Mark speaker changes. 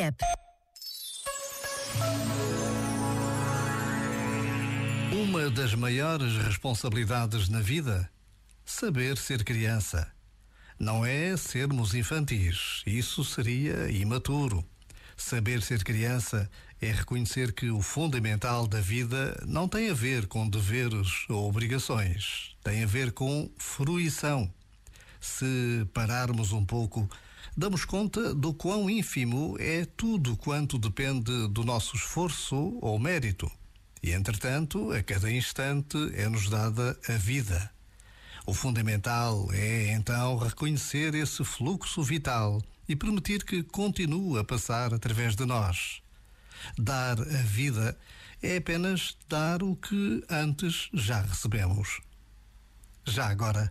Speaker 1: App.
Speaker 2: Uma das maiores responsabilidades na vida? Saber ser criança. Não é sermos infantis, isso seria imaturo. Saber ser criança é reconhecer que o fundamental da vida não tem a ver com deveres ou obrigações, tem a ver com fruição. Se pararmos um pouco, damos conta do quão ínfimo é tudo quanto depende do nosso esforço ou mérito. E, entretanto, a cada instante é-nos dada a vida. O fundamental é, então, reconhecer esse fluxo vital e permitir que continue a passar através de nós. Dar a vida é apenas dar o que antes já recebemos. Já agora,